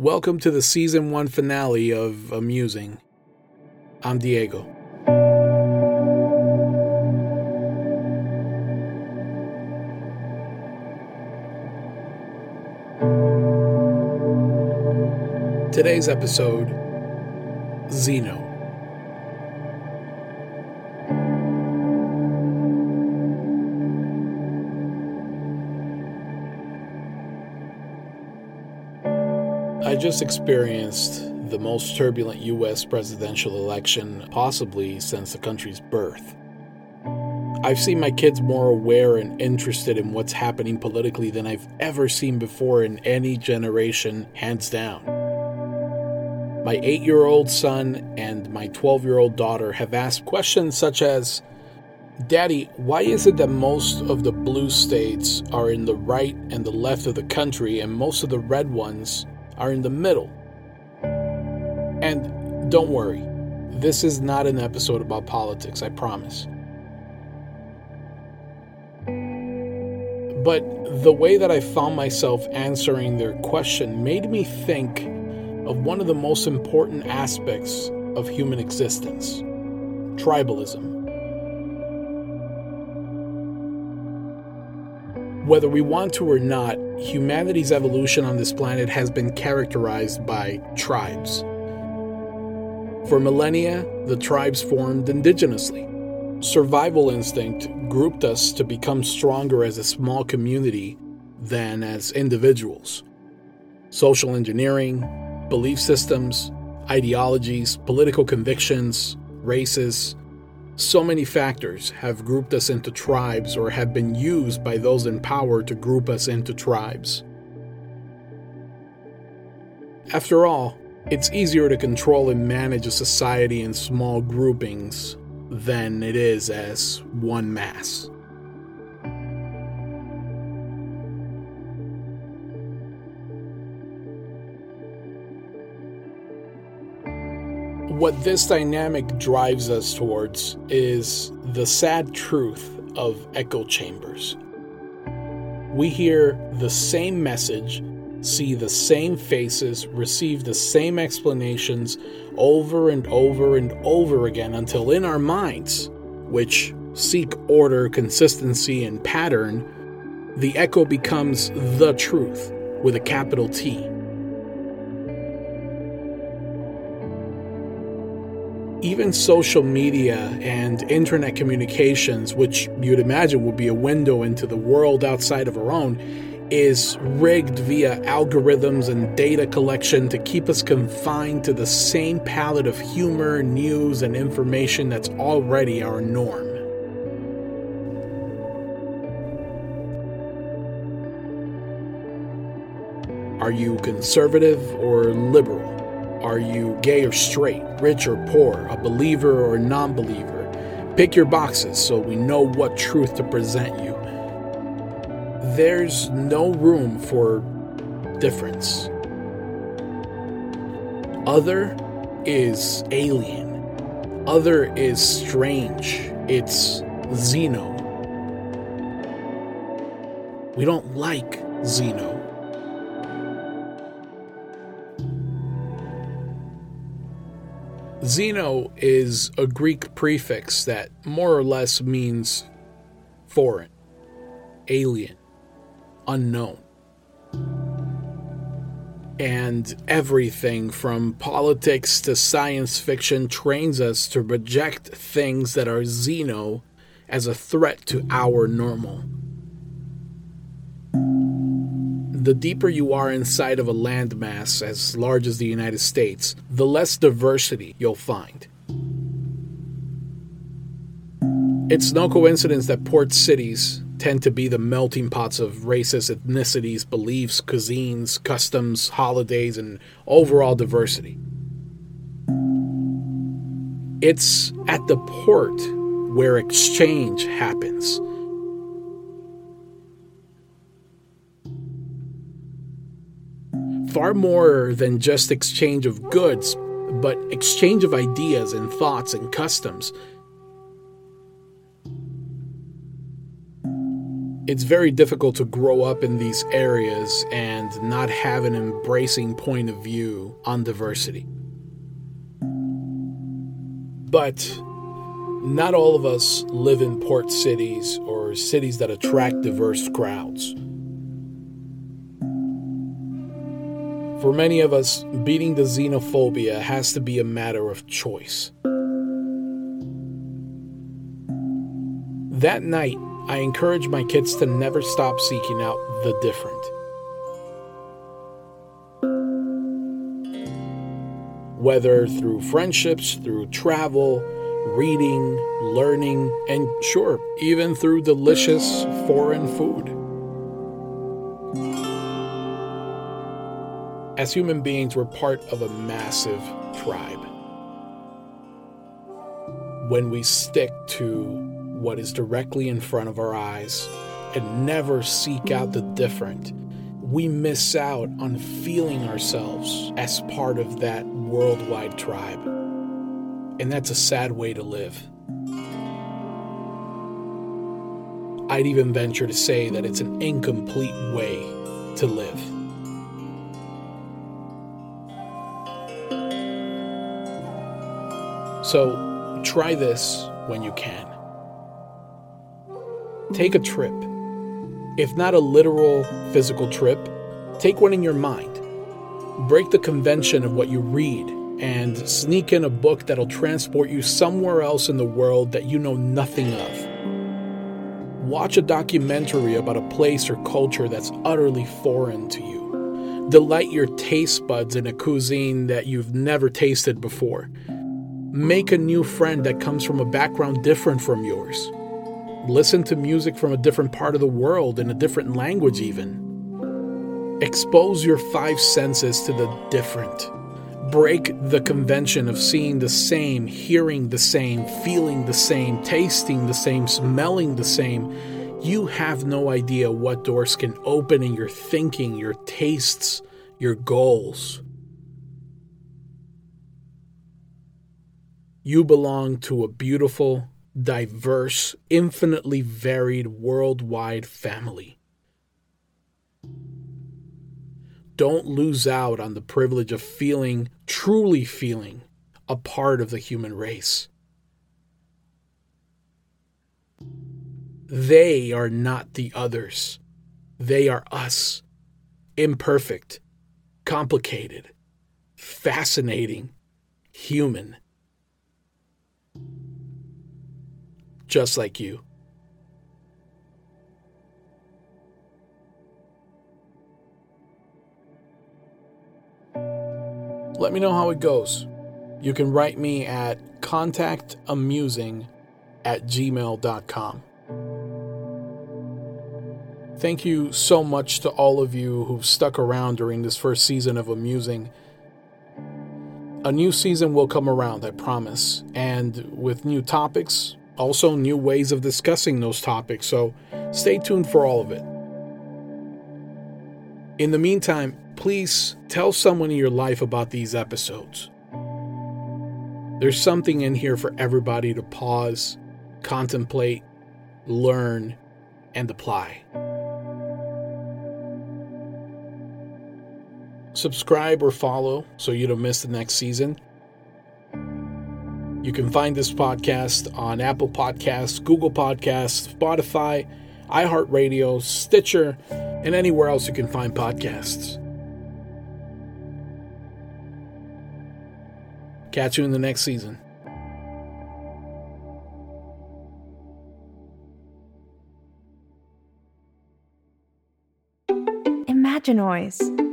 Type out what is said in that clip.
Welcome to the season one finale of Amusing. I'm Diego. Today's episode Xeno. Just experienced the most turbulent U.S. presidential election possibly since the country's birth. I've seen my kids more aware and interested in what's happening politically than I've ever seen before in any generation, hands down. My eight year old son and my 12 year old daughter have asked questions such as Daddy, why is it that most of the blue states are in the right and the left of the country and most of the red ones are in the middle. And don't worry, this is not an episode about politics, I promise. But the way that I found myself answering their question made me think of one of the most important aspects of human existence tribalism. Whether we want to or not, humanity's evolution on this planet has been characterized by tribes. For millennia, the tribes formed indigenously. Survival instinct grouped us to become stronger as a small community than as individuals. Social engineering, belief systems, ideologies, political convictions, races, so many factors have grouped us into tribes or have been used by those in power to group us into tribes. After all, it's easier to control and manage a society in small groupings than it is as one mass. What this dynamic drives us towards is the sad truth of echo chambers. We hear the same message, see the same faces, receive the same explanations over and over and over again until in our minds, which seek order, consistency, and pattern, the echo becomes the truth with a capital T. even social media and internet communications, which you'd imagine would be a window into the world outside of our own, is rigged via algorithms and data collection to keep us confined to the same palette of humor, news, and information that's already our norm. Are you conservative or liberal? Are you gay or straight, rich or poor, a believer or a non believer? Pick your boxes so we know what truth to present you. There's no room for difference. Other is alien. Other is strange. It's Xeno. We don't like Xeno. Xeno is a Greek prefix that more or less means foreign, alien, unknown. And everything from politics to science fiction trains us to reject things that are Xeno as a threat to our normal the deeper you are inside of a landmass as large as the United States, the less diversity you'll find. It's no coincidence that port cities tend to be the melting pots of races, ethnicities, beliefs, cuisines, customs, holidays, and overall diversity. It's at the port where exchange happens far more than just exchange of goods, but exchange of ideas and thoughts and customs. it's very difficult to grow up in these areas and not have an embracing point of view on diversity. But not all of us live in port cities or cities that attract diverse crowds. For many of us, beating the xenophobia has to be a matter of choice. That night, I encourage my kids to never stop seeking out the different. Whether through friendships, through travel, reading, learning, and sure, even through delicious foreign food. As human beings, we're part of a massive tribe. When we stick to what is directly in front of our eyes and never seek out the different, we miss out on feeling ourselves as part of that worldwide tribe. And that's a sad way to live. I'd even venture to say that it's an incomplete way to live. So try this when you can. Take a trip. If not a literal physical trip, take one in your mind. Break the convention of what you read and sneak in a book that'll transport you somewhere else in the world that you know nothing of. Watch a documentary about a place or culture that's utterly foreign to you. Delight your taste buds in a cuisine that you've never tasted before. Make a new friend that comes from a background different from yours. Listen to music from a different part of the world in a different language, even. Expose your five senses to the different. Break the convention of seeing the same, hearing the same, feeling the same, tasting the same, smelling the same. You have no idea what doors can open in your thinking, your tastes, your goals. You belong to a beautiful, diverse, infinitely varied worldwide family. Don't lose out on the privilege of feeling, truly feeling, a part of the human race. They are not the others. They are us. Imperfect, complicated, fascinating, human. Just like you. Let me know how it goes. You can write me at contactamusing at gmail.com. Thank you so much to all of you who've stuck around during this first season of Amusing. A new season will come around, I promise, and with new topics, also new ways of discussing those topics, so stay tuned for all of it. In the meantime, please tell someone in your life about these episodes. There's something in here for everybody to pause, contemplate, learn, and apply. Subscribe or follow so you don't miss the next season. You can find this podcast on Apple Podcasts, Google Podcasts, Spotify, iHeartRadio, Stitcher, and anywhere else you can find podcasts. Catch you in the next season. Imaginoise